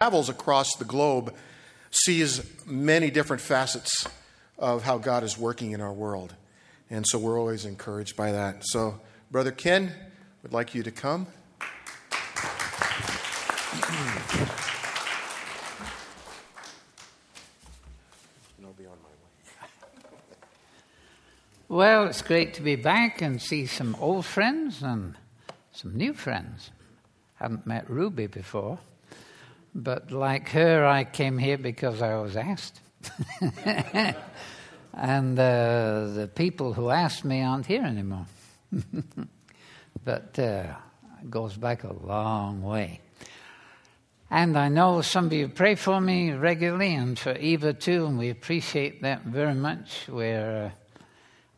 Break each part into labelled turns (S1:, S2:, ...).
S1: travels across the globe sees many different facets of how God is working in our world. And so we're always encouraged by that. So, Brother Ken, would like you to come.
S2: Well, it's great to be back and see some old friends and some new friends. Haven't met Ruby before, but like her, I came here because I was asked. and uh, the people who asked me aren't here anymore. but uh, it goes back a long way. And I know some of you pray for me regularly, and for Eva too, and we appreciate that very much. We're uh,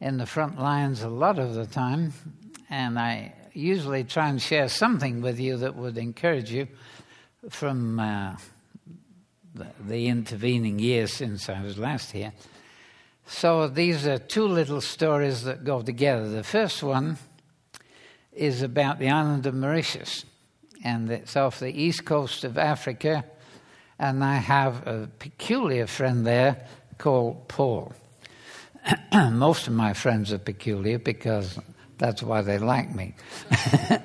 S2: in the front lines a lot of the time, and I usually try and share something with you that would encourage you from uh, the, the intervening years since I was last here. So these are two little stories that go together. The first one is about the island of Mauritius, and it's off the east coast of Africa. And I have a peculiar friend there called Paul. most of my friends are peculiar because that's why they like me.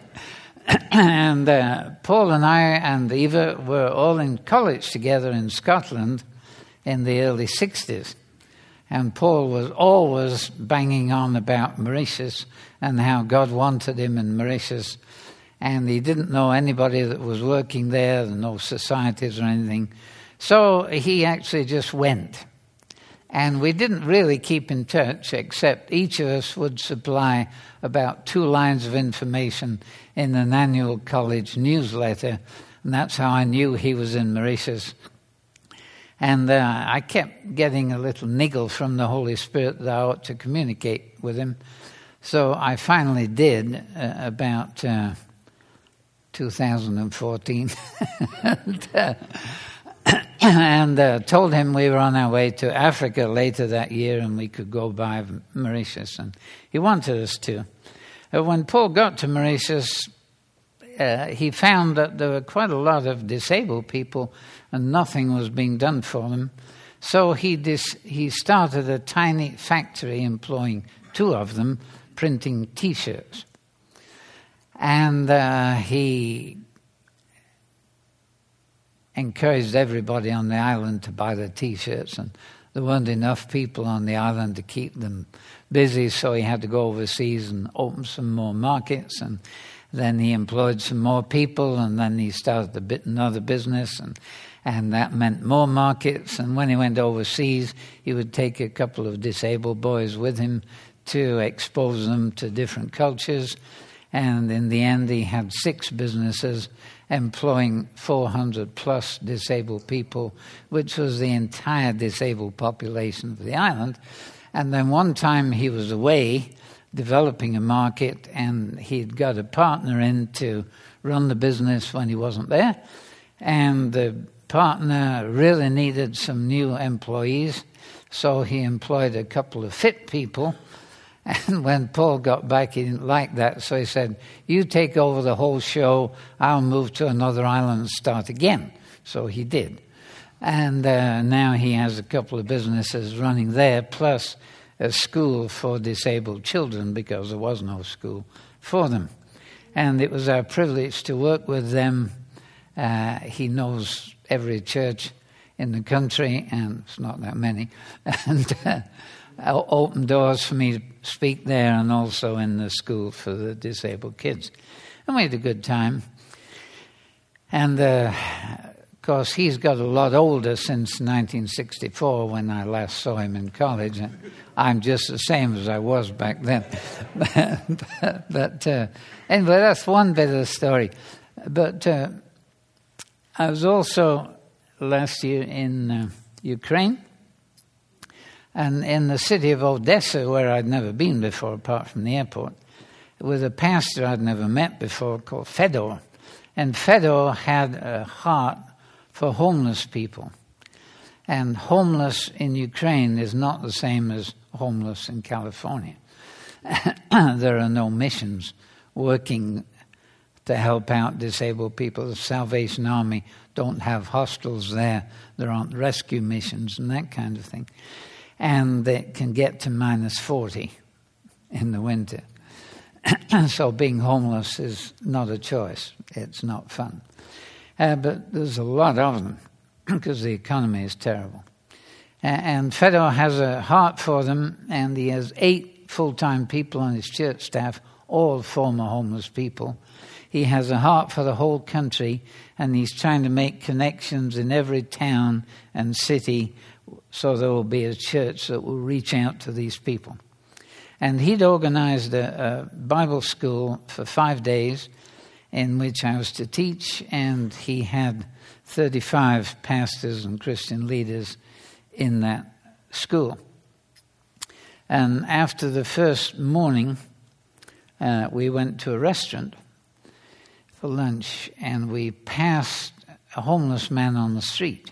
S2: and uh, Paul and I and Eva were all in college together in Scotland in the early 60s. And Paul was always banging on about Mauritius and how God wanted him in Mauritius. And he didn't know anybody that was working there, no societies or anything. So he actually just went. And we didn't really keep in touch, except each of us would supply about two lines of information in an annual college newsletter. And that's how I knew he was in Mauritius. And uh, I kept getting a little niggle from the Holy Spirit that I ought to communicate with him. So I finally did uh, about uh, 2014. and, and uh, told him we were on our way to Africa later that year and we could go by Mauritius. And he wanted us to. Uh, when Paul got to Mauritius, uh, he found that there were quite a lot of disabled people and nothing was being done for them. So he, dis- he started a tiny factory employing two of them printing t shirts. And uh, he encouraged everybody on the island to buy the t shirts, and there weren't enough people on the island to keep them busy, so he had to go overseas and open some more markets. And then he employed some more people, and then he started bit another business, and and that meant more markets. And when he went overseas, he would take a couple of disabled boys with him to expose them to different cultures. And in the end, he had six businesses employing 400 plus disabled people, which was the entire disabled population of the island. And then one time he was away developing a market, and he'd got a partner in to run the business when he wasn't there. And the partner really needed some new employees, so he employed a couple of fit people and when Paul got back, he didn't like that. So he said, You take over the whole show. I'll move to another island and start again. So he did. And uh, now he has a couple of businesses running there, plus a school for disabled children because there was no school for them. And it was our privilege to work with them. Uh, he knows every church in the country, and it's not that many. And. Uh, opened doors for me to speak there and also in the school for the disabled kids. And we had a good time. And uh, of course, he's got a lot older since 1964 when I last saw him in college. And I'm just the same as I was back then. but, but uh, anyway, that's one bit of the story. But uh, I was also last year in uh, Ukraine and in the city of Odessa, where I'd never been before, apart from the airport, with a pastor I'd never met before called Fedor. And Fedor had a heart for homeless people. And homeless in Ukraine is not the same as homeless in California. there are no missions working to help out disabled people. The Salvation Army don't have hostels there, there aren't rescue missions and that kind of thing. And it can get to minus 40 in the winter. so being homeless is not a choice, it's not fun. Uh, but there's a lot of them because the economy is terrible. Uh, and Fedor has a heart for them, and he has eight full time people on his church staff, all former homeless people. He has a heart for the whole country, and he's trying to make connections in every town and city so there will be a church that will reach out to these people. And he'd organized a, a Bible school for five days in which I was to teach, and he had 35 pastors and Christian leaders in that school. And after the first morning, uh, we went to a restaurant for lunch, and we passed a homeless man on the street.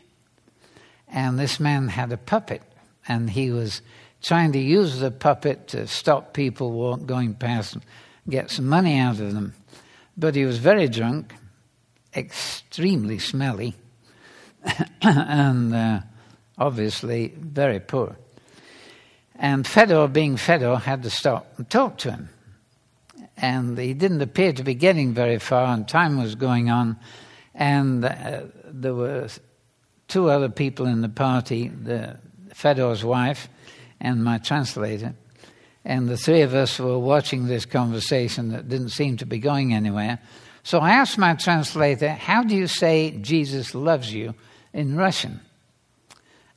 S2: And this man had a puppet, and he was trying to use the puppet to stop people going past and get some money out of them. But he was very drunk, extremely smelly, and uh, obviously very poor. And Fedor, being Fedor, had to stop and talk to him. And he didn't appear to be getting very far, and time was going on. And uh, there were two other people in the party the Fedor's wife and my translator. And the three of us were watching this conversation that didn't seem to be going anywhere. So I asked my translator, How do you say Jesus loves you in Russian?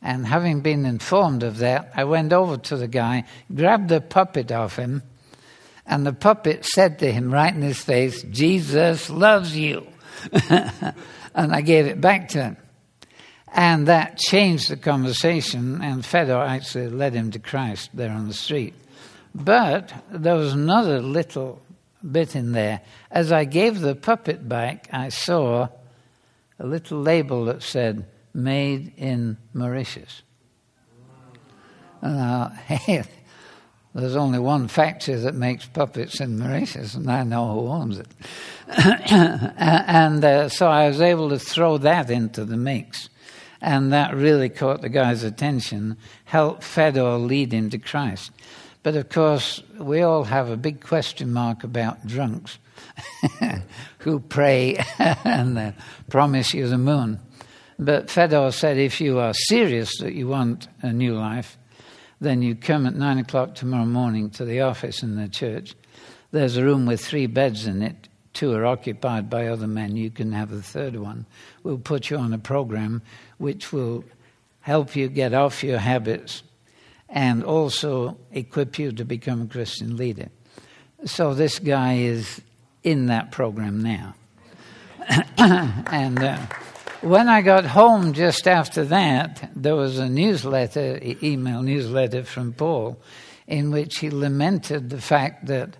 S2: And having been informed of that, I went over to the guy, grabbed the puppet off him, and the puppet said to him right in his face, Jesus loves you. and I gave it back to him. And that changed the conversation, and Fedor actually led him to Christ there on the street. But there was another little bit in there. As I gave the puppet back, I saw a little label that said, Made in Mauritius. Uh, hey, there's only one factory that makes puppets in Mauritius, and I know who owns it. and uh, so I was able to throw that into the mix. And that really caught the guy's attention, helped Fedor lead him to Christ. But of course, we all have a big question mark about drunks who pray and promise you the moon. But Fedor said if you are serious that you want a new life, then you come at nine o'clock tomorrow morning to the office in the church. There's a room with three beds in it. Two are occupied by other men. You can have the third one. We'll put you on a program which will help you get off your habits and also equip you to become a Christian leader. So this guy is in that program now. and uh, when I got home just after that, there was a newsletter, email newsletter from Paul, in which he lamented the fact that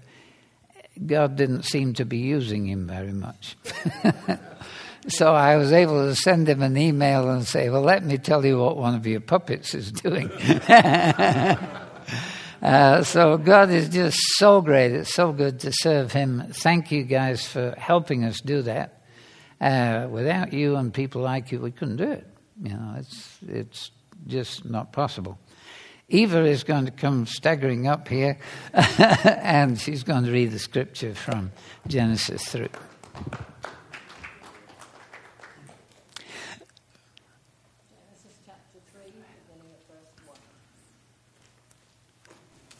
S2: God didn't seem to be using him very much. So I was able to send him an email and say, Well, let me tell you what one of your puppets is doing. uh, so God is just so great. It's so good to serve Him. Thank you guys for helping us do that. Uh, without you and people like you, we couldn't do it. You know, it's, it's just not possible. Eva is going to come staggering up here, and she's going to read the scripture from Genesis 3.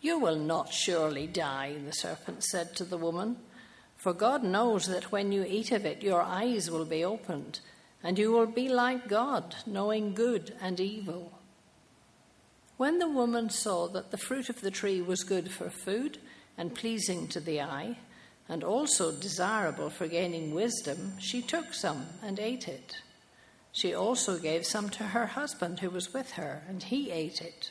S3: You will not surely die, the serpent said to the woman, for God knows that when you eat of it, your eyes will be opened, and you will be like God, knowing good and evil. When the woman saw that the fruit of the tree was good for food and pleasing to the eye, and also desirable for gaining wisdom, she took some and ate it. She also gave some to her husband who was with her, and he ate it.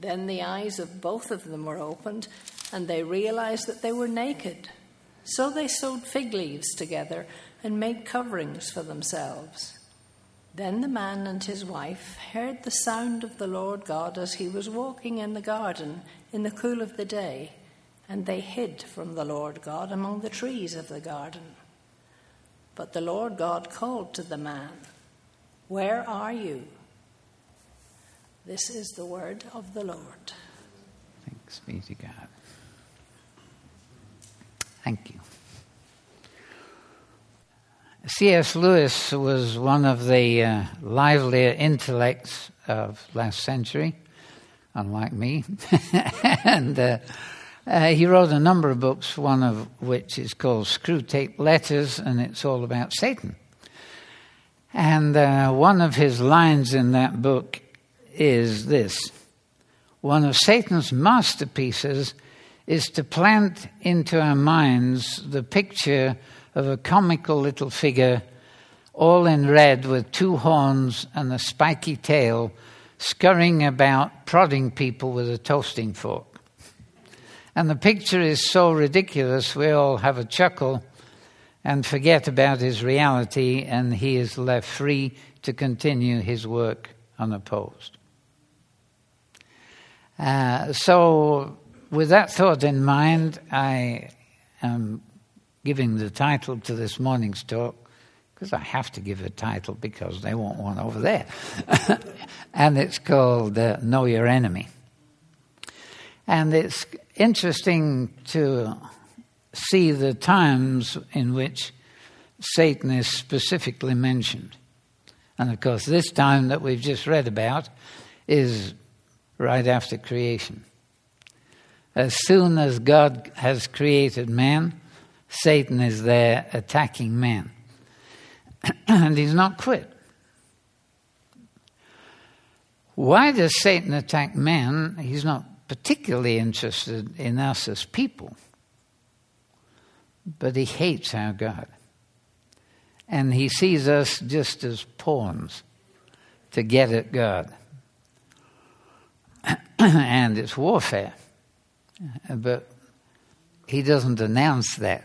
S3: Then the eyes of both of them were opened, and they realized that they were naked. So they sewed fig leaves together and made coverings for themselves. Then the man and his wife heard the sound of the Lord God as he was walking in the garden in the cool of the day, and they hid from the Lord God among the trees of the garden. But the Lord God called to the man, Where are you? This is the word of the Lord.
S2: Thanks be to God. Thank you. C.S. Lewis was one of the uh, livelier intellects of last century, unlike me. and uh, uh, he wrote a number of books, one of which is called Screwtape Letters, and it's all about Satan. And uh, one of his lines in that book is this One of Satan's masterpieces is to plant into our minds the picture of a comical little figure, all in red with two horns and a spiky tail, scurrying about, prodding people with a toasting fork. And the picture is so ridiculous, we all have a chuckle and forget about his reality, and he is left free to continue his work unopposed. Uh, so, with that thought in mind, I am giving the title to this morning's talk because I have to give a title because they want one over there. and it's called uh, Know Your Enemy. And it's interesting to see the times in which Satan is specifically mentioned. And of course, this time that we've just read about is right after creation. As soon as God has created man, Satan is there attacking man. and he's not quit. Why does Satan attack man? He's not particularly interested in us as people, but he hates our God. And he sees us just as pawns to get at God. and it's warfare. But he doesn't announce that.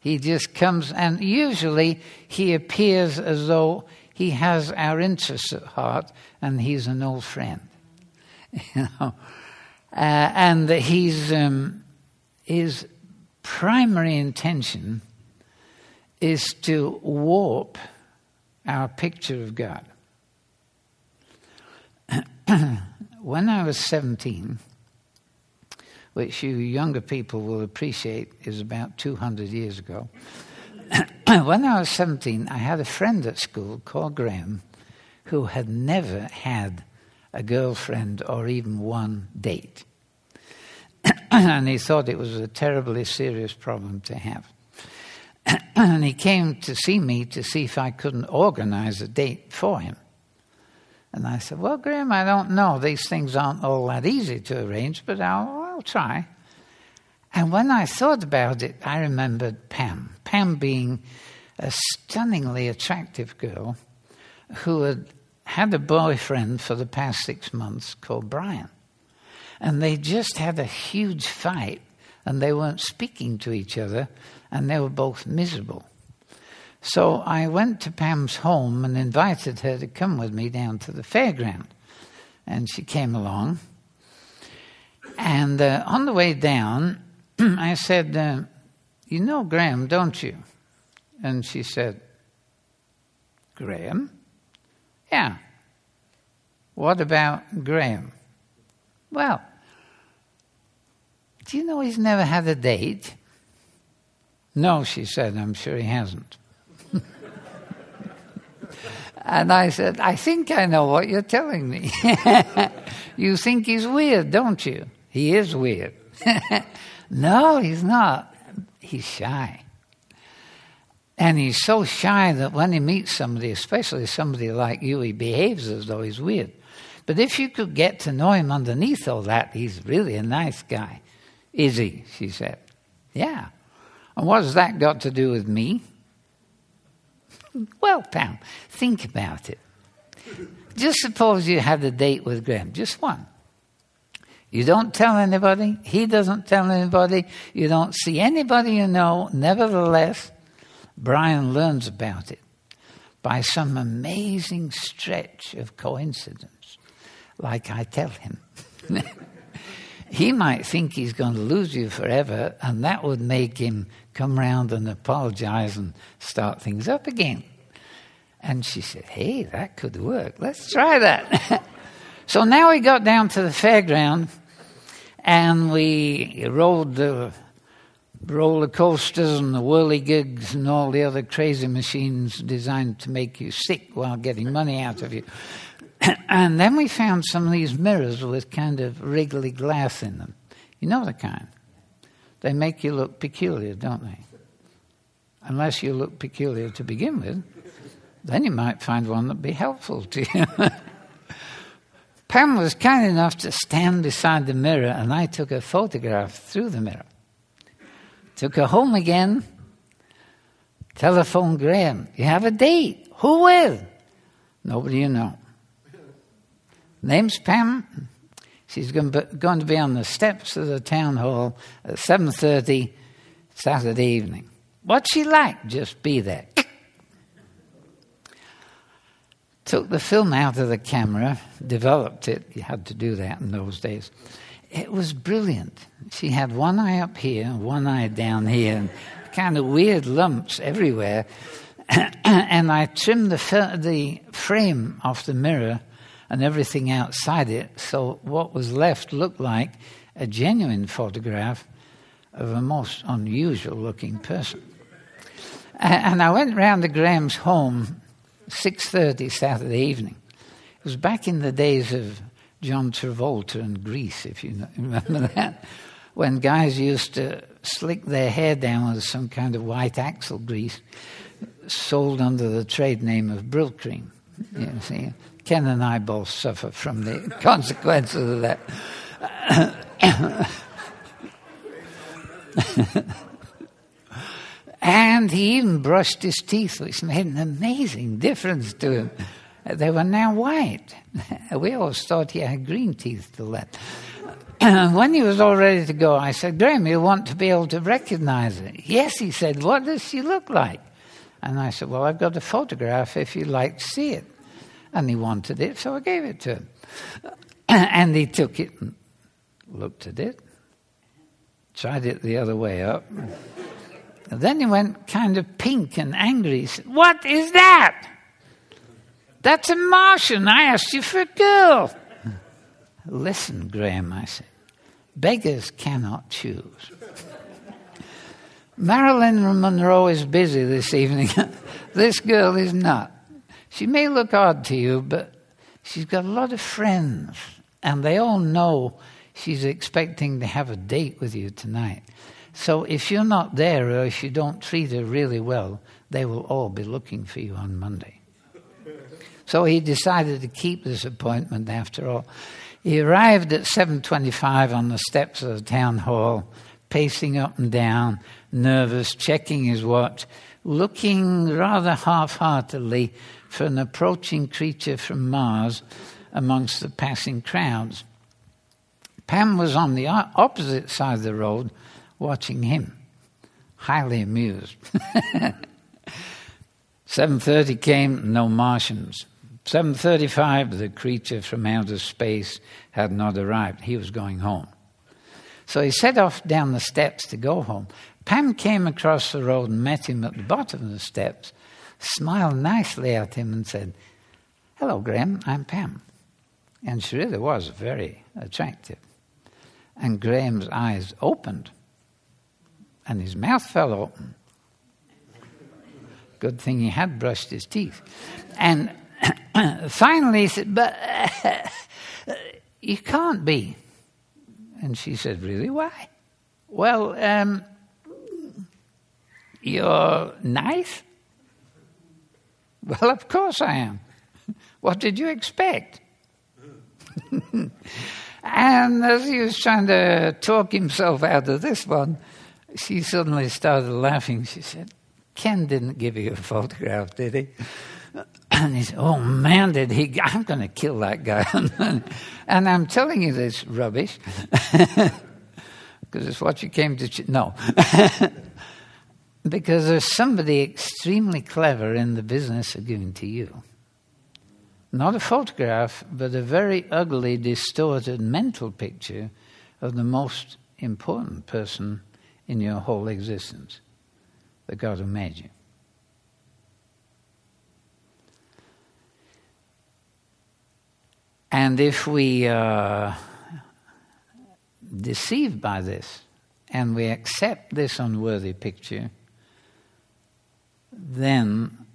S2: He just comes, and usually he appears as though he has our interests at heart and he's an old friend. You know? Uh, and he's, um, his primary intention is to warp our picture of God. when I was 17, which you younger people will appreciate is about 200 years ago, when I was 17, I had a friend at school called Graham who had never had a girlfriend or even one date. and he thought it was a terribly serious problem to have. and he came to see me to see if I couldn't organize a date for him. And I said, Well, Graham, I don't know. These things aren't all that easy to arrange, but I'll, I'll try. And when I thought about it, I remembered Pam. Pam being a stunningly attractive girl who had had a boyfriend for the past six months called Brian. And they just had a huge fight and they weren't speaking to each other and they were both miserable. So I went to Pam's home and invited her to come with me down to the fairground. And she came along. And uh, on the way down, I said, uh, You know Graham, don't you? And she said, Graham? Yeah. What about Graham? Well, do you know he's never had a date? No, she said, I'm sure he hasn't. And I said, I think I know what you're telling me. you think he's weird, don't you? He is weird. no, he's not. He's shy. And he's so shy that when he meets somebody, especially somebody like you, he behaves as though he's weird. But if you could get to know him underneath all that, he's really a nice guy. Is he? She said. Yeah. And what's that got to do with me? Well, Pam, think about it. Just suppose you had a date with Graham, just one. You don't tell anybody, he doesn't tell anybody, you don't see anybody you know. Nevertheless, Brian learns about it by some amazing stretch of coincidence, like I tell him. he might think he's going to lose you forever, and that would make him come round and apologize and start things up again. And she said, Hey, that could work. Let's try that. so now we got down to the fairground and we rode the roller coasters and the whirligigs and all the other crazy machines designed to make you sick while getting money out of you. and then we found some of these mirrors with kind of wriggly glass in them. You know the kind. They make you look peculiar, don't they? Unless you look peculiar to begin with, then you might find one that'd be helpful to you. Pam was kind enough to stand beside the mirror, and I took a photograph through the mirror. Took her home again. Telephone Graham. You have a date. Who with? Nobody you know. Name's Pam. She's going to be on the steps of the town hall at 7.30 Saturday evening. What's she like? Just be there. Took the film out of the camera, developed it. You had to do that in those days. It was brilliant. She had one eye up here, one eye down here, and kind of weird lumps everywhere. and I trimmed the, the frame off the mirror and everything outside it, so what was left looked like a genuine photograph of a most unusual looking person. And I went round to Graham's home 6.30 Saturday evening. It was back in the days of John Travolta and Grease, if you remember that, when guys used to slick their hair down with some kind of white axle grease sold under the trade name of Brylcreem. You see, Ken and I both suffer from the consequences of that. and he even brushed his teeth, which made an amazing difference to him. They were now white. We always thought he had green teeth till then. when he was all ready to go, I said, Graham, you want to be able to recognize it. Yes, he said, What does she look like? And I said, Well, I've got a photograph if you'd like to see it. And he wanted it, so I gave it to him. and he took it and looked at it, tried it the other way up. And then he went kind of pink and angry. He said, What is that? That's a Martian. I asked you for a girl. Listen, Graham, I said, beggars cannot choose. Marilyn Monroe is busy this evening. this girl is not. She may look odd to you, but she's got a lot of friends, and they all know she's expecting to have a date with you tonight. So if you're not there or if you don't treat her really well, they will all be looking for you on Monday. So he decided to keep this appointment after all. He arrived at 7:25 on the steps of the town hall, pacing up and down, nervous, checking his watch, looking rather half-heartedly for an approaching creature from Mars amongst the passing crowds. Pam was on the opposite side of the road watching him, highly amused. 7:30 came, no Martians. 7:35 the creature from outer space had not arrived. He was going home. So he set off down the steps to go home. Pam came across the road and met him at the bottom of the steps, smiled nicely at him and said, "Hello, Graham, I'm Pam." And she really was very attractive. And Graham's eyes opened and his mouth fell open. Good thing he had brushed his teeth. And finally he said, But you can't be. And she said, Really? Why? Well, um, you're nice? Well, of course I am. What did you expect? and as he was trying to talk himself out of this one, she suddenly started laughing. She said, Ken didn't give you a photograph, did he? And he said, Oh man, did he? I'm going to kill that guy. and I'm telling you this rubbish because it's what you came to. Ch- no. because there's somebody extremely clever in the business of giving to you. Not a photograph, but a very ugly, distorted mental picture of the most important person in your whole existence the God made you. And if we uh, are deceived by this and we accept this unworthy picture, then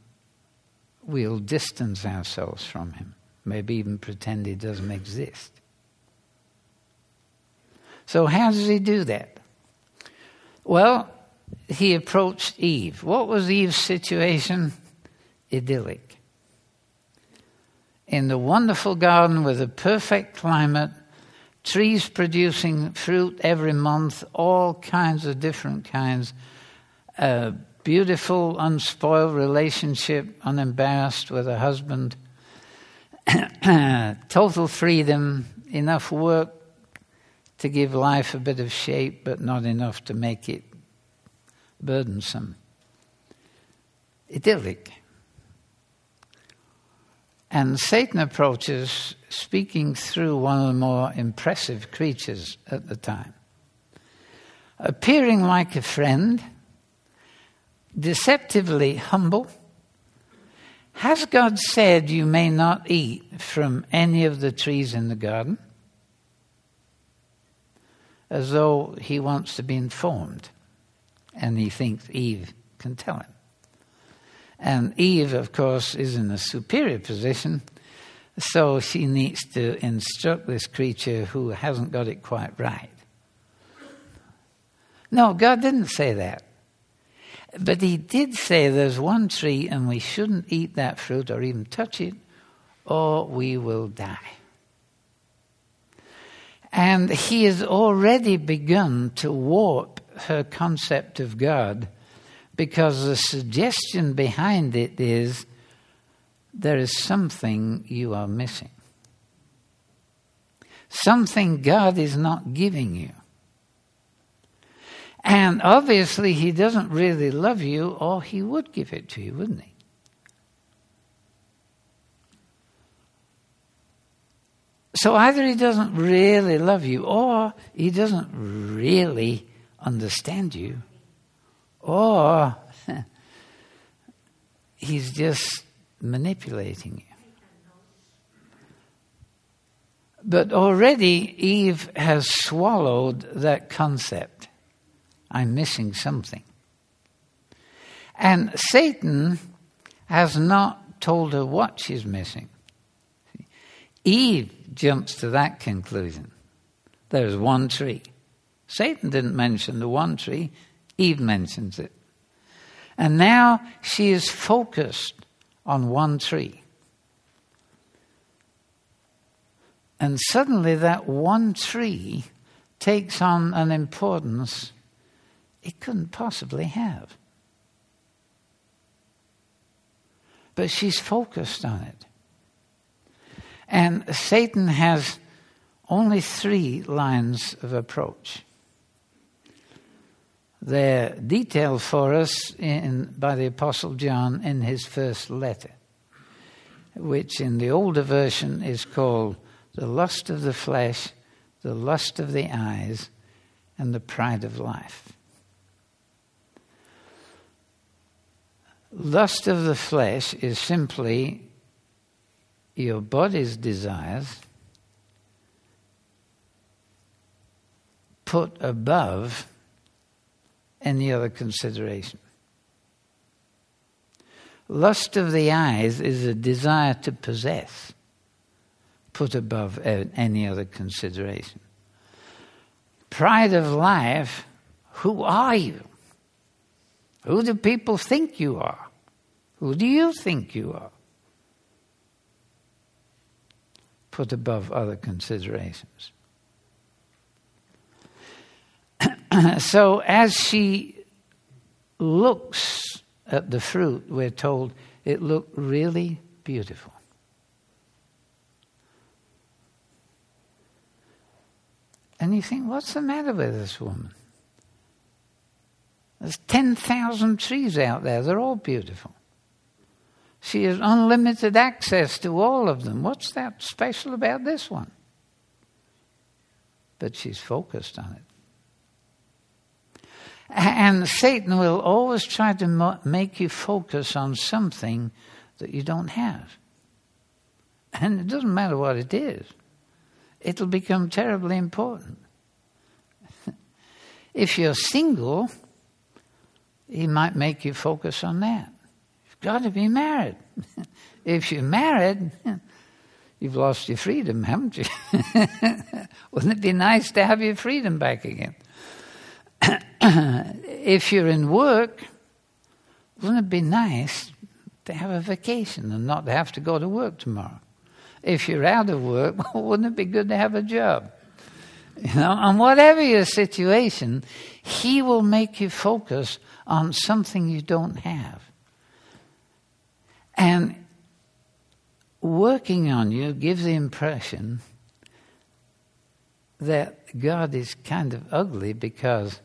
S2: we'll distance ourselves from him, maybe even pretend he doesn't exist. So, how does he do that? Well, he approached Eve. What was Eve's situation? Idyllic. In the wonderful garden with a perfect climate, trees producing fruit every month, all kinds of different kinds, a beautiful, unspoiled relationship, unembarrassed with a husband, total freedom, enough work to give life a bit of shape, but not enough to make it burdensome. Idyllic. And Satan approaches, speaking through one of the more impressive creatures at the time. Appearing like a friend, deceptively humble. Has God said you may not eat from any of the trees in the garden? as though he wants to be informed. And he thinks Eve can tell him. And Eve, of course, is in a superior position, so she needs to instruct this creature who hasn't got it quite right. No, God didn't say that. But he did say there's one tree and we shouldn't eat that fruit or even touch it, or we will die. And he has already begun to warp her concept of God because the suggestion behind it is there is something you are missing. Something God is not giving you. And obviously, He doesn't really love you, or He would give it to you, wouldn't He? So either he doesn't really love you, or he doesn't really understand you, or he's just manipulating you. But already Eve has swallowed that concept. I'm missing something. And Satan has not told her what she's missing. Eve jumps to that conclusion. There's one tree. Satan didn't mention the one tree, Eve mentions it. And now she is focused on one tree. And suddenly that one tree takes on an importance it couldn't possibly have. But she's focused on it. And Satan has only three lines of approach. They're detailed for us in, by the Apostle John in his first letter, which in the older version is called the lust of the flesh, the lust of the eyes, and the pride of life. Lust of the flesh is simply your body's desires put above any other consideration. Lust of the eyes is a desire to possess, put above any other consideration. Pride of life, who are you? Who do people think you are? Who do you think you are? put above other considerations. so as she looks at the fruit, we're told it looked really beautiful. And you think, what's the matter with this woman? There's 10,000 trees out there, they're all beautiful. She has unlimited access to all of them. What's that special about this one? But she's focused on it. And Satan will always try to make you focus on something that you don't have. And it doesn't matter what it is, it'll become terribly important. if you're single, he might make you focus on that. You've got to be married. if you're married, you've lost your freedom, haven't you? Wouldn't it be nice to have your freedom back again? if you're in work, wouldn't it be nice to have a vacation and not have to go to work tomorrow? If you're out of work, wouldn't it be good to have a job? You know, and whatever your situation, he will make you focus on something you don't have. And working on you gives the impression that God is kind of ugly because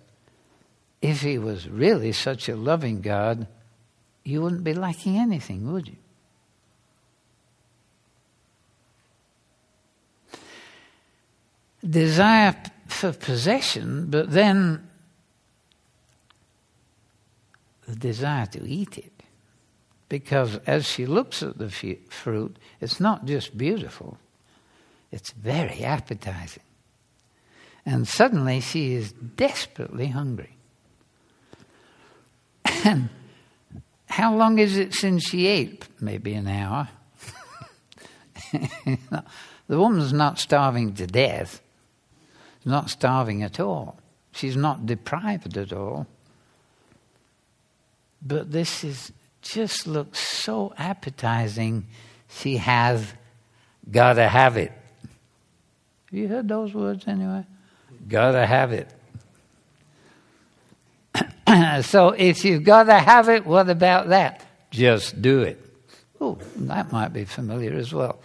S2: if He was really such a loving God, you wouldn't be lacking anything, would you? Desire for possession, but then the desire to eat it. Because as she looks at the fruit, it's not just beautiful, it's very appetizing. And suddenly she is desperately hungry. And how long is it since she ate? Maybe an hour. the woman's not starving to death. Not starving at all. She's not deprived at all. But this is just looks so appetizing. She has got to have it. Have you heard those words anyway? Got to have it. so if you've got to have it, what about that? Just do it. Oh, that might be familiar as well.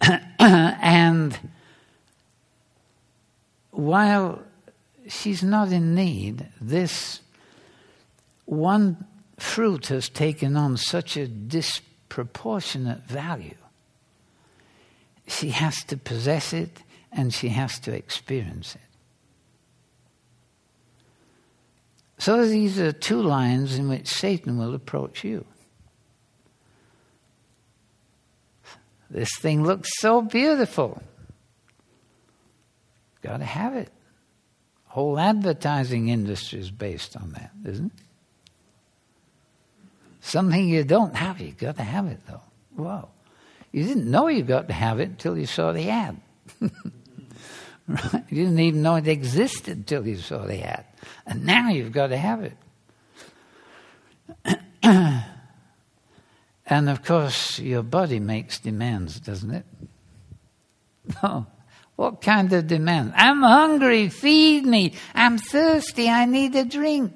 S2: and while she's not in need, this one fruit has taken on such a disproportionate value. She has to possess it and she has to experience it. So these are two lines in which Satan will approach you. This thing looks so beautiful. Got to have it. Whole advertising industry is based on that, isn't it? Something you don't have, you got to have it though. Wow. You didn't know you got to have it until you saw the ad. right? You didn't even know it existed until you saw the ad. And now you've got to have it. and of course, your body makes demands, doesn't it? No. What kind of demand? I'm hungry, feed me. I'm thirsty, I need a drink.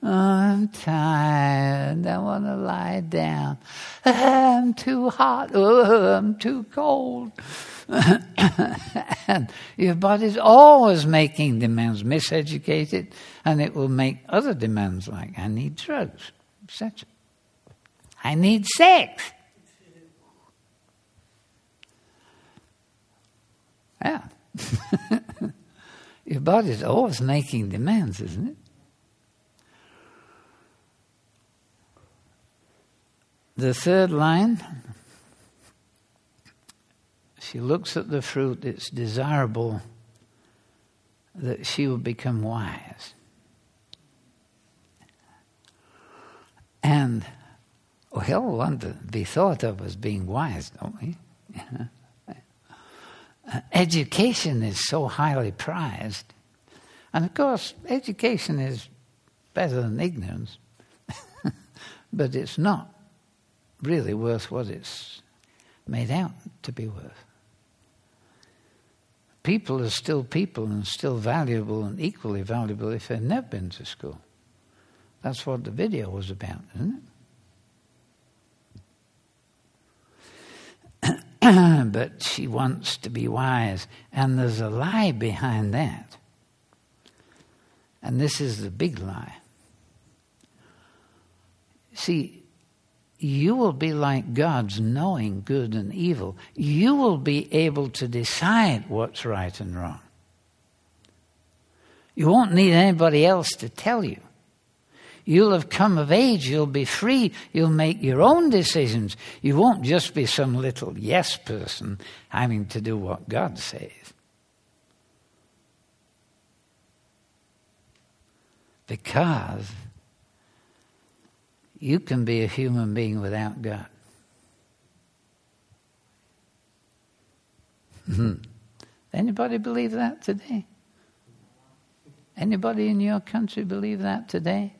S2: Oh, I'm tired. I want to lie down. I'm too hot. Oh, I'm too cold. and your body's always making demands, miseducated, and it will make other demands like I need drugs, etc. I need sex. Yeah. your body's always making demands, isn't it? The third line she looks at the fruit, it's desirable that she will become wise. And we all want to be thought of as being wise, don't we? Uh, education is so highly prized. And of course, education is better than ignorance, but it's not really worth what it's made out to be worth. people are still people and still valuable and equally valuable if they've never been to school. That's what the video was about, isn't it? but she wants to be wise, and there's a lie behind that. And this is the big lie. See, you will be like God's knowing good and evil. You will be able to decide what's right and wrong. You won't need anybody else to tell you. You'll have come of age. You'll be free. You'll make your own decisions. You won't just be some little yes person having to do what God says. Because you can be a human being without God. Hmm. Anybody believe that today? Anybody in your country believe that today?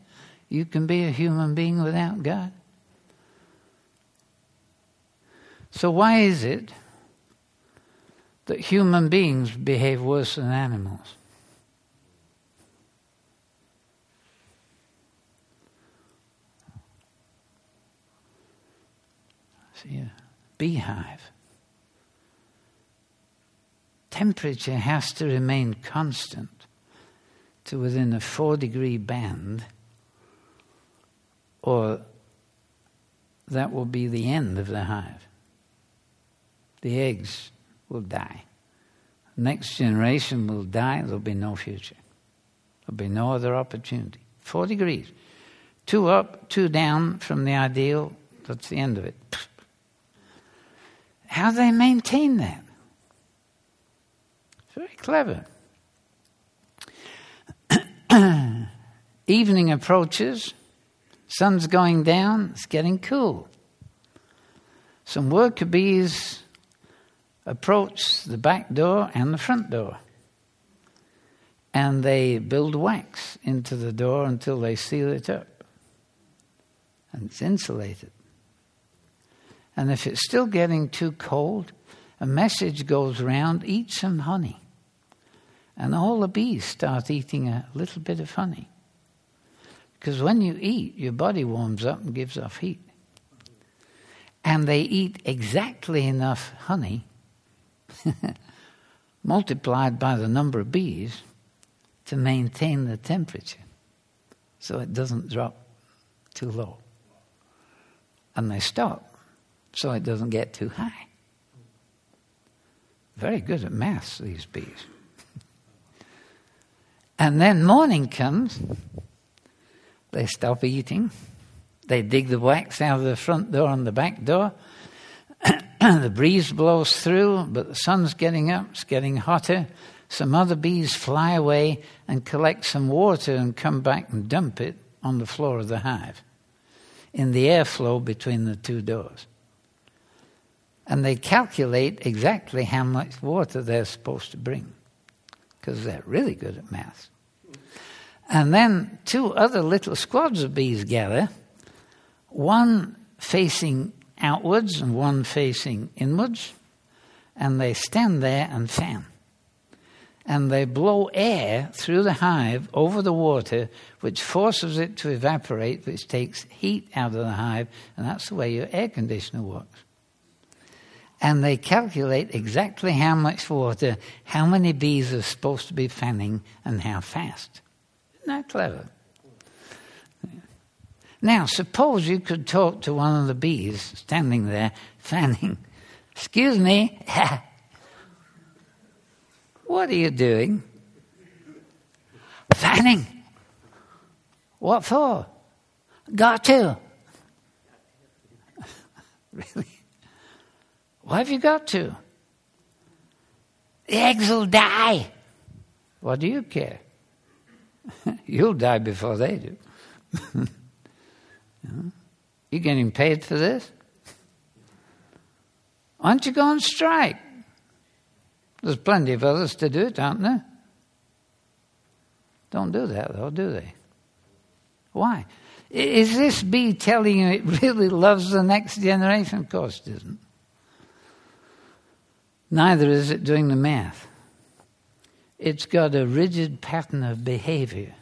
S2: You can be a human being without God. So, why is it that human beings behave worse than animals? See, a beehive. Temperature has to remain constant to within a four degree band, or that will be the end of the hive. The eggs will die. Next generation will die, there'll be no future. There'll be no other opportunity. Four degrees. Two up, two down from the ideal, that's the end of it. How they maintain that? Very clever. Evening approaches, sun's going down, it's getting cool. Some worker bees approach the back door and the front door. And they build wax into the door until they seal it up. And it's insulated. And if it's still getting too cold, a message goes round eat some honey. And all the bees start eating a little bit of honey. Because when you eat, your body warms up and gives off heat. And they eat exactly enough honey, multiplied by the number of bees, to maintain the temperature so it doesn't drop too low. And they stop so it doesn't get too high. Very good at maths, these bees. and then morning comes, they stop eating, they dig the wax out of the front door and the back door. the breeze blows through, but the sun's getting up, it's getting hotter. Some other bees fly away and collect some water and come back and dump it on the floor of the hive in the airflow between the two doors and they calculate exactly how much water they're supposed to bring because they're really good at math. And then two other little squads of bees gather, one facing outwards and one facing inwards, and they stand there and fan. And they blow air through the hive over the water, which forces it to evaporate, which takes heat out of the hive, and that's the way your air conditioner works and they calculate exactly how much water, how many bees are supposed to be fanning, and how fast. That clever? Now, suppose you could talk to one of the bees standing there fanning. Excuse me. what are you doing? Fanning. What for? Got to. really? Why have you got to? The eggs will die. What do you care? You'll die before they do. you getting paid for this? Why don't you go on strike? There's plenty of others to do it, aren't there? Don't do that, though, do they? Why? Is this bee telling you it really loves the next generation? Of course it isn't. Neither is it doing the math. It's got a rigid pattern of behavior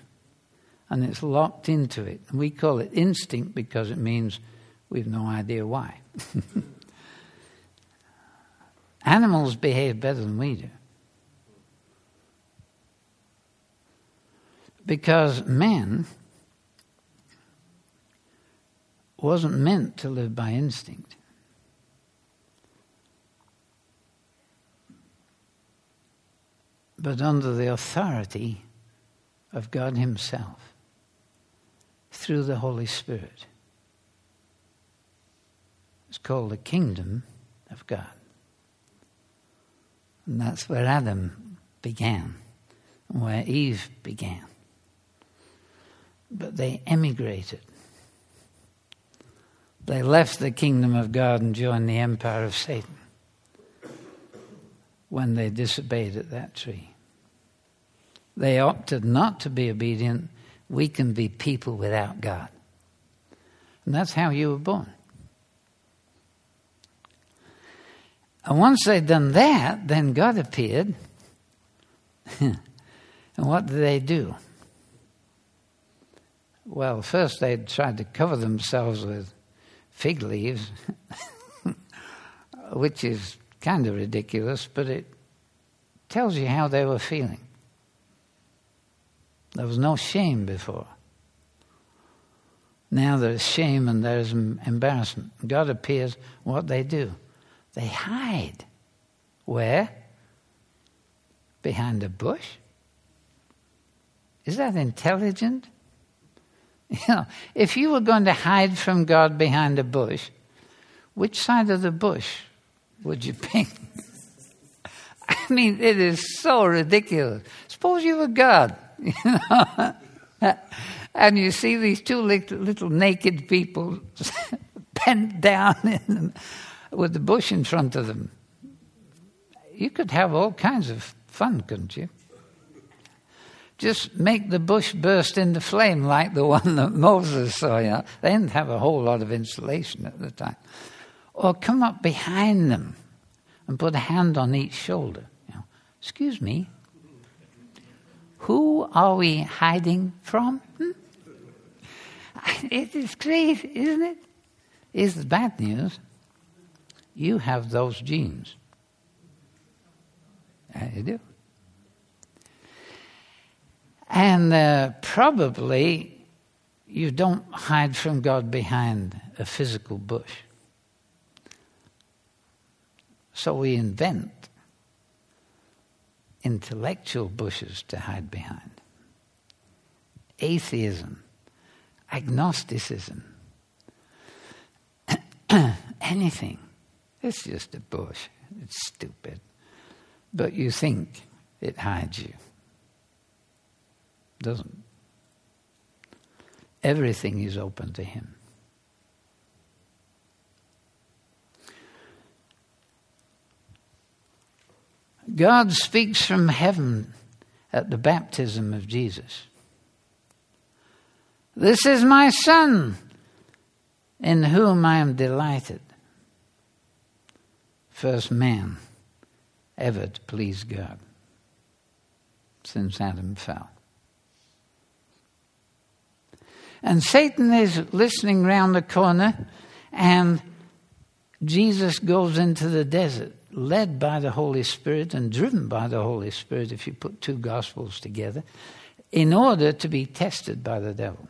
S2: and it's locked into it. And we call it instinct because it means we've no idea why. Animals behave better than we do. Because man wasn't meant to live by instinct. But under the authority of God Himself through the Holy Spirit. It's called the kingdom of God. And that's where Adam began, where Eve began. But they emigrated. They left the kingdom of God and joined the empire of Satan when they disobeyed at that tree. They opted not to be obedient. We can be people without God. And that's how you were born. And once they'd done that, then God appeared. and what did they do? Well, first they tried to cover themselves with fig leaves, which is kind of ridiculous, but it tells you how they were feeling. There was no shame before. Now there's shame and there's embarrassment. God appears, what they do? They hide. Where? Behind a bush? Is that intelligent? You know, if you were going to hide from God behind a bush, which side of the bush would you pick? I mean, it is so ridiculous. Suppose you were God. And you see these two little, little naked people bent down with the bush in front of them. You could have all kinds of fun, couldn't you? Just make the bush burst into flame like the one that Moses saw. You know? They didn't have a whole lot of insulation at the time. Or come up behind them and put a hand on each shoulder. You know, Excuse me, who are we hiding from? Hmm? It is crazy, isn't it? it? Is the bad news? You have those genes. Yeah, you do. And uh, probably you don't hide from God behind a physical bush. So we invent intellectual bushes to hide behind. Atheism, agnosticism, anything. It's just a bush. It's stupid. But you think it hides you. Doesn't. Everything is open to Him. God speaks from heaven at the baptism of Jesus. This is my Son, in whom I am delighted. First man ever to please God since Adam fell. And Satan is listening round the corner, and Jesus goes into the desert led by the Holy Spirit and driven by the Holy Spirit, if you put two Gospels together, in order to be tested by the devil.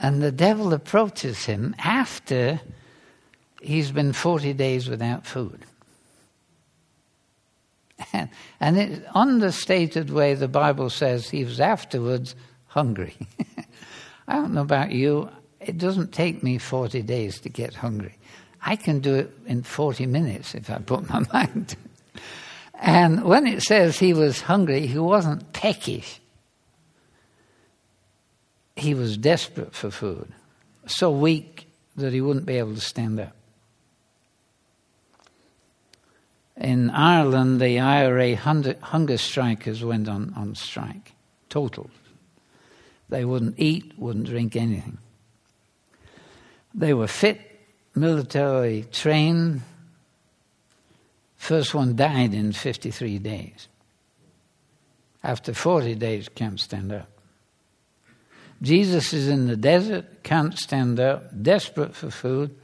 S2: And the devil approaches him after he's been 40 days without food. And, and it, understated way, the Bible says he was afterwards hungry. I don't know about you, it doesn't take me 40 days to get hungry. I can do it in 40 minutes if I put my mind to it. And when it says he was hungry, he wasn't peckish. He was desperate for food, so weak that he wouldn't be able to stand up. In Ireland, the IRA hunger strikers went on, on strike, total. They wouldn't eat, wouldn't drink anything. They were fit, military trained. First one died in 53 days. After 40 days, can't stand up. Jesus is in the desert, can't stand up, desperate for food.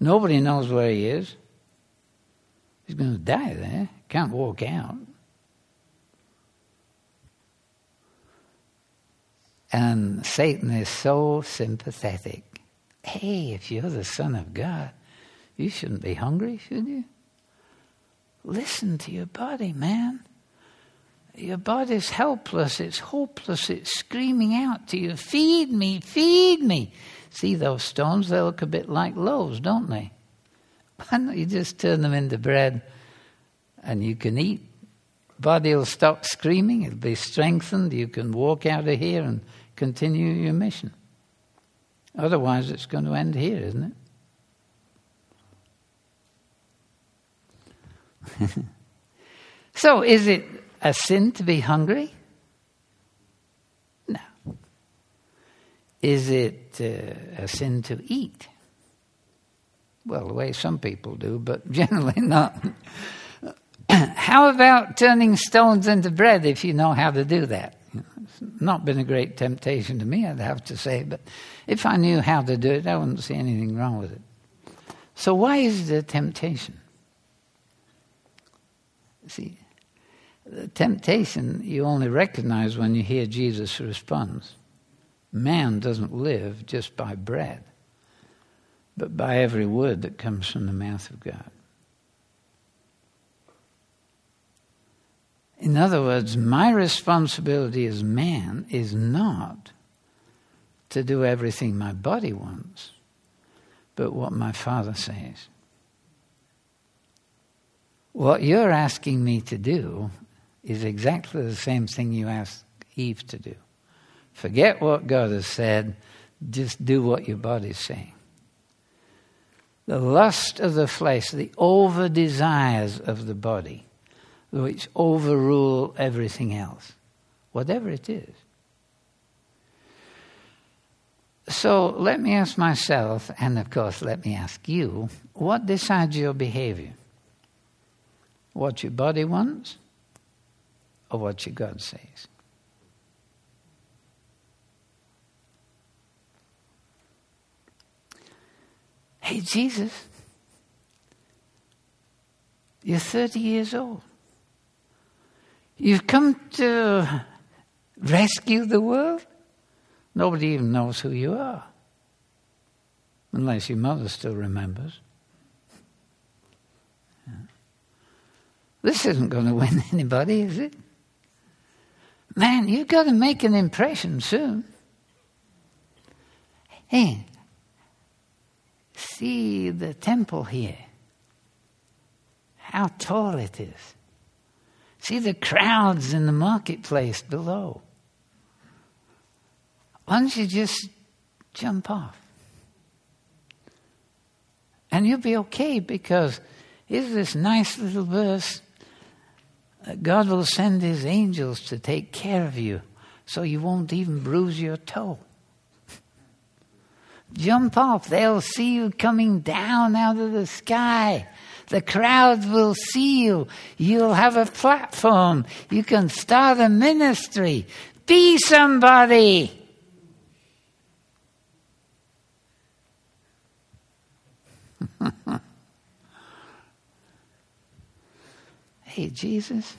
S2: Nobody knows where he is. He's going to die there, can't walk out. And Satan is so sympathetic. Hey, if you're the Son of God, you shouldn't be hungry, should you? Listen to your body, man. Your body's helpless, it's hopeless, it's screaming out to you, Feed me, feed me. See those stones? They look a bit like loaves, don't they? Why don't you just turn them into bread and you can eat? Body will stop screaming, it'll be strengthened, you can walk out of here and continue your mission. Otherwise, it's going to end here, isn't it? so, is it a sin to be hungry? No. Is it uh, a sin to eat? Well, the way some people do, but generally not. how about turning stones into bread if you know how to do that? Not been a great temptation to me, I'd have to say, but if I knew how to do it, I wouldn't see anything wrong with it. So, why is it a temptation? See, the temptation you only recognize when you hear Jesus' response. Man doesn't live just by bread, but by every word that comes from the mouth of God. In other words, my responsibility as man is not to do everything my body wants, but what my Father says. What you're asking me to do is exactly the same thing you asked Eve to do. Forget what God has said, just do what your body's saying. The lust of the flesh, the over desires of the body, which overrule everything else, whatever it is. So let me ask myself, and of course, let me ask you what decides your behavior? What your body wants or what your God says. Hey, Jesus, you're 30 years old. You've come to rescue the world? Nobody even knows who you are, unless your mother still remembers. This isn't going to win anybody, is it? Man, you've got to make an impression soon. Hey, see the temple here. How tall it is. See the crowds in the marketplace below. Why don't you just jump off? And you'll be okay because here's this nice little verse God will send his angels to take care of you so you won't even bruise your toe. Jump off. They'll see you coming down out of the sky. The crowd will see you. You'll have a platform. You can start a ministry. Be somebody. Hey, Jesus,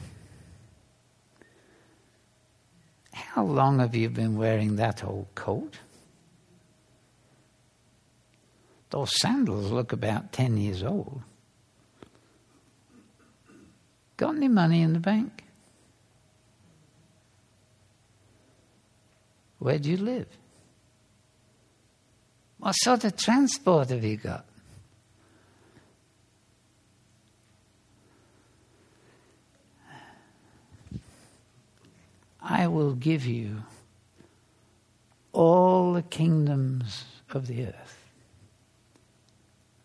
S2: how long have you been wearing that old coat? Those sandals look about 10 years old. Got any money in the bank? Where do you live? What sort of transport have you got? I will give you all the kingdoms of the earth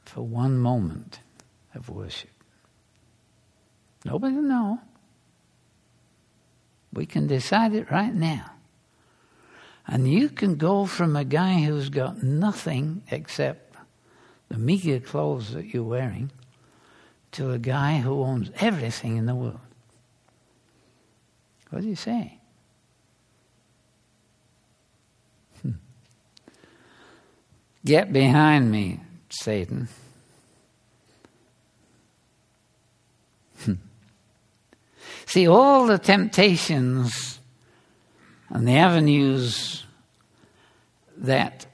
S2: for one moment of worship. Nobody will know. We can decide it right now. And you can go from a guy who's got nothing except the meager clothes that you're wearing to a guy who owns everything in the world. What do you say? Hmm. Get behind me, Satan. See, all the temptations and the avenues that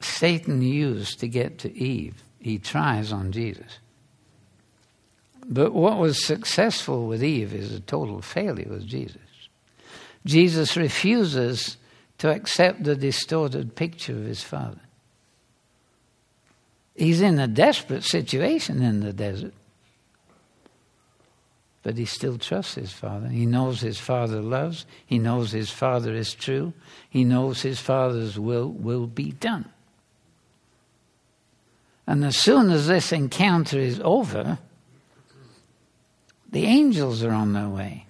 S2: Satan used to get to Eve, he tries on Jesus. But what was successful with Eve is a total failure with Jesus. Jesus refuses to accept the distorted picture of his father. He's in a desperate situation in the desert. But he still trusts his father. He knows his father loves. He knows his father is true. He knows his father's will will be done. And as soon as this encounter is over, the angels are on their way.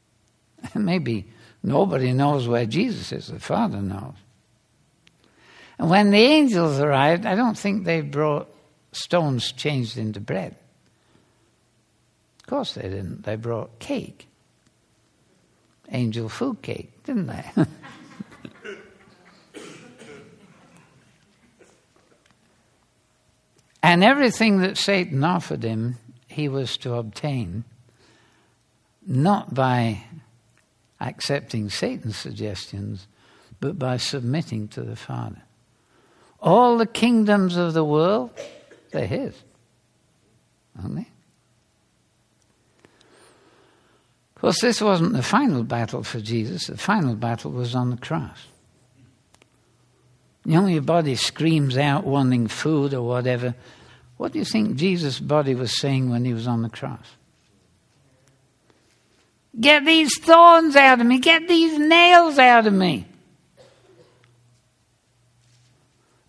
S2: Maybe nobody knows where Jesus is, the Father knows. And when the angels arrived, I don't think they brought stones changed into bread course they didn't. They brought cake. Angel food cake, didn't they? and everything that Satan offered him, he was to obtain not by accepting Satan's suggestions, but by submitting to the Father. All the kingdoms of the world, they're his, aren't they? Of course, this wasn't the final battle for Jesus. The final battle was on the cross. You know, your body screams out wanting food or whatever. What do you think Jesus' body was saying when he was on the cross? Get these thorns out of me. Get these nails out of me.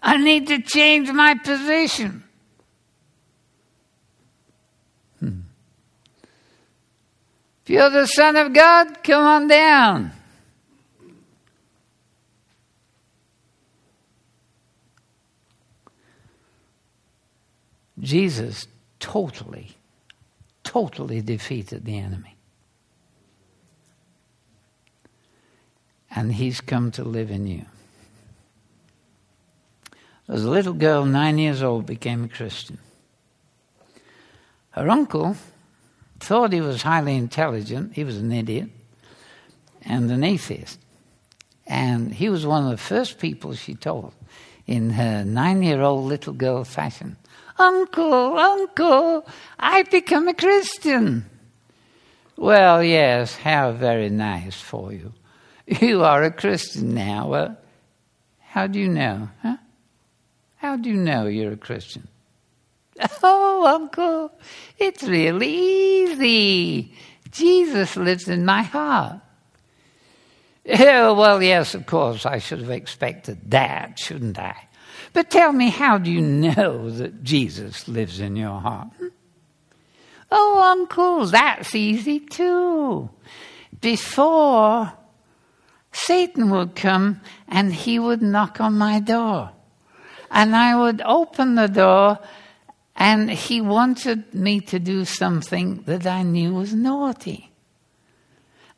S2: I need to change my position. You're the Son of God, come on down. Jesus totally, totally defeated the enemy. And he's come to live in you. As a little girl, nine years old, became a Christian. Her uncle thought he was highly intelligent. He was an idiot and an atheist. And he was one of the first people she told in her nine year old little girl fashion Uncle, Uncle, I've become a Christian. Well, yes, how very nice for you. You are a Christian now. Well, how do you know? Huh? How do you know you're a Christian? Oh, Uncle, it's really easy. Jesus lives in my heart. Oh, well, yes, of course, I should have expected that, shouldn't I? But tell me, how do you know that Jesus lives in your heart? Oh, Uncle, that's easy too. Before, Satan would come and he would knock on my door. And I would open the door and he wanted me to do something that I knew was naughty.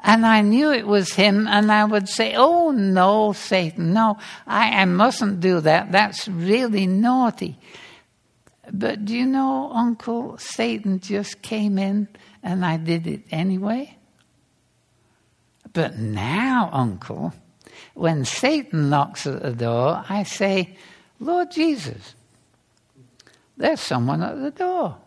S2: And I knew it was him, and I would say, Oh, no, Satan, no, I, I mustn't do that. That's really naughty. But do you know, Uncle, Satan just came in and I did it anyway? But now, Uncle, when Satan knocks at the door, I say, Lord Jesus, there's someone at the door.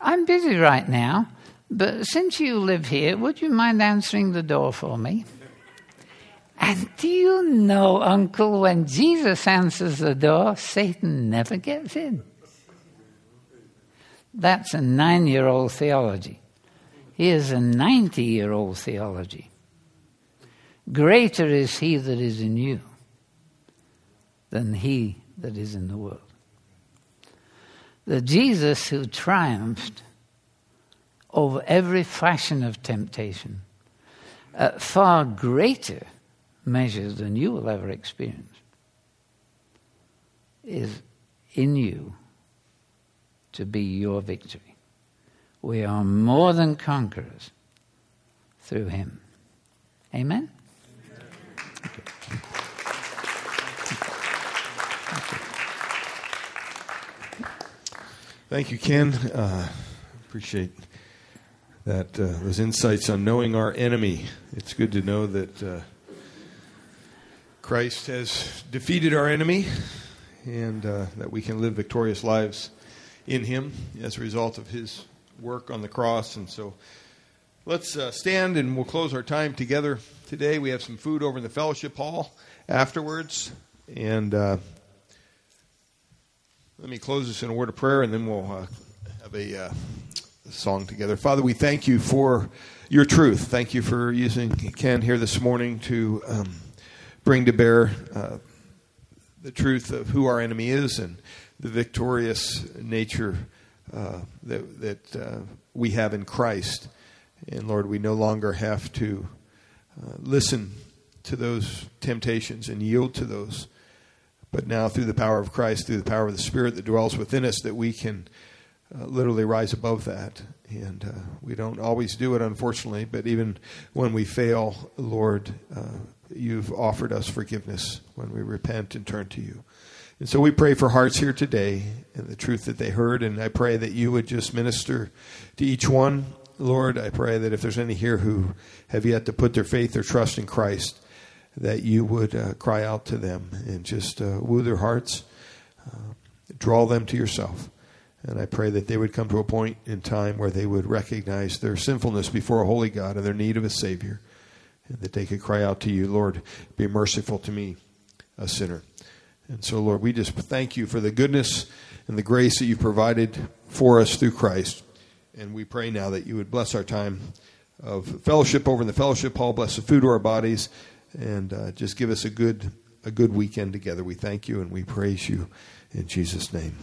S2: I'm busy right now, but since you live here, would you mind answering the door for me? And do you know, Uncle, when Jesus answers the door, Satan never gets in? That's a nine year old theology. Here's a 90 year old theology. Greater is he that is in you than he that is in the world. The Jesus who triumphed over every fashion of temptation at far greater measures than you will ever experience is in you to be your victory. We are more than conquerors through him. Amen? Amen.
S4: Thank you, Ken. Uh, appreciate that uh, those insights on knowing our enemy. It's good to know that uh, Christ has defeated our enemy, and uh, that we can live victorious lives in Him as a result of His work on the cross. And so, let's uh, stand and we'll close our time together today. We have some food over in the fellowship hall afterwards, and uh, let me close this in a word of prayer, and then we'll uh, have a uh, song together. Father, we thank you for your truth. Thank you for using Ken here this morning to um, bring to bear uh, the truth of who our enemy is and the victorious nature uh, that, that uh, we have in Christ. And Lord, we no longer have to uh, listen to those temptations and yield to those but now, through the power of Christ, through the power of the Spirit that dwells within us, that we can uh, literally rise above that. And uh, we don't always do it, unfortunately, but even when we fail, Lord, uh, you've offered us forgiveness when we repent and turn to you. And so we pray for hearts here today and the truth that they heard. And I pray that you would just minister to each one. Lord, I pray that if there's any here who have yet to put their faith or trust in Christ, that you would uh, cry out to them and just uh, woo their hearts, uh, draw them to yourself. And I pray that they would come to a point in time where they would recognize their sinfulness before a holy God and their need of a Savior, and that they could cry out to you, Lord, be merciful to me, a sinner. And so, Lord, we just thank you for the goodness and the grace that you've provided for us through Christ. And we pray now that you would bless our time of fellowship over in the fellowship hall, bless the food to our bodies and uh, just give us a good a good weekend together. We thank you and we praise you in Jesus' name.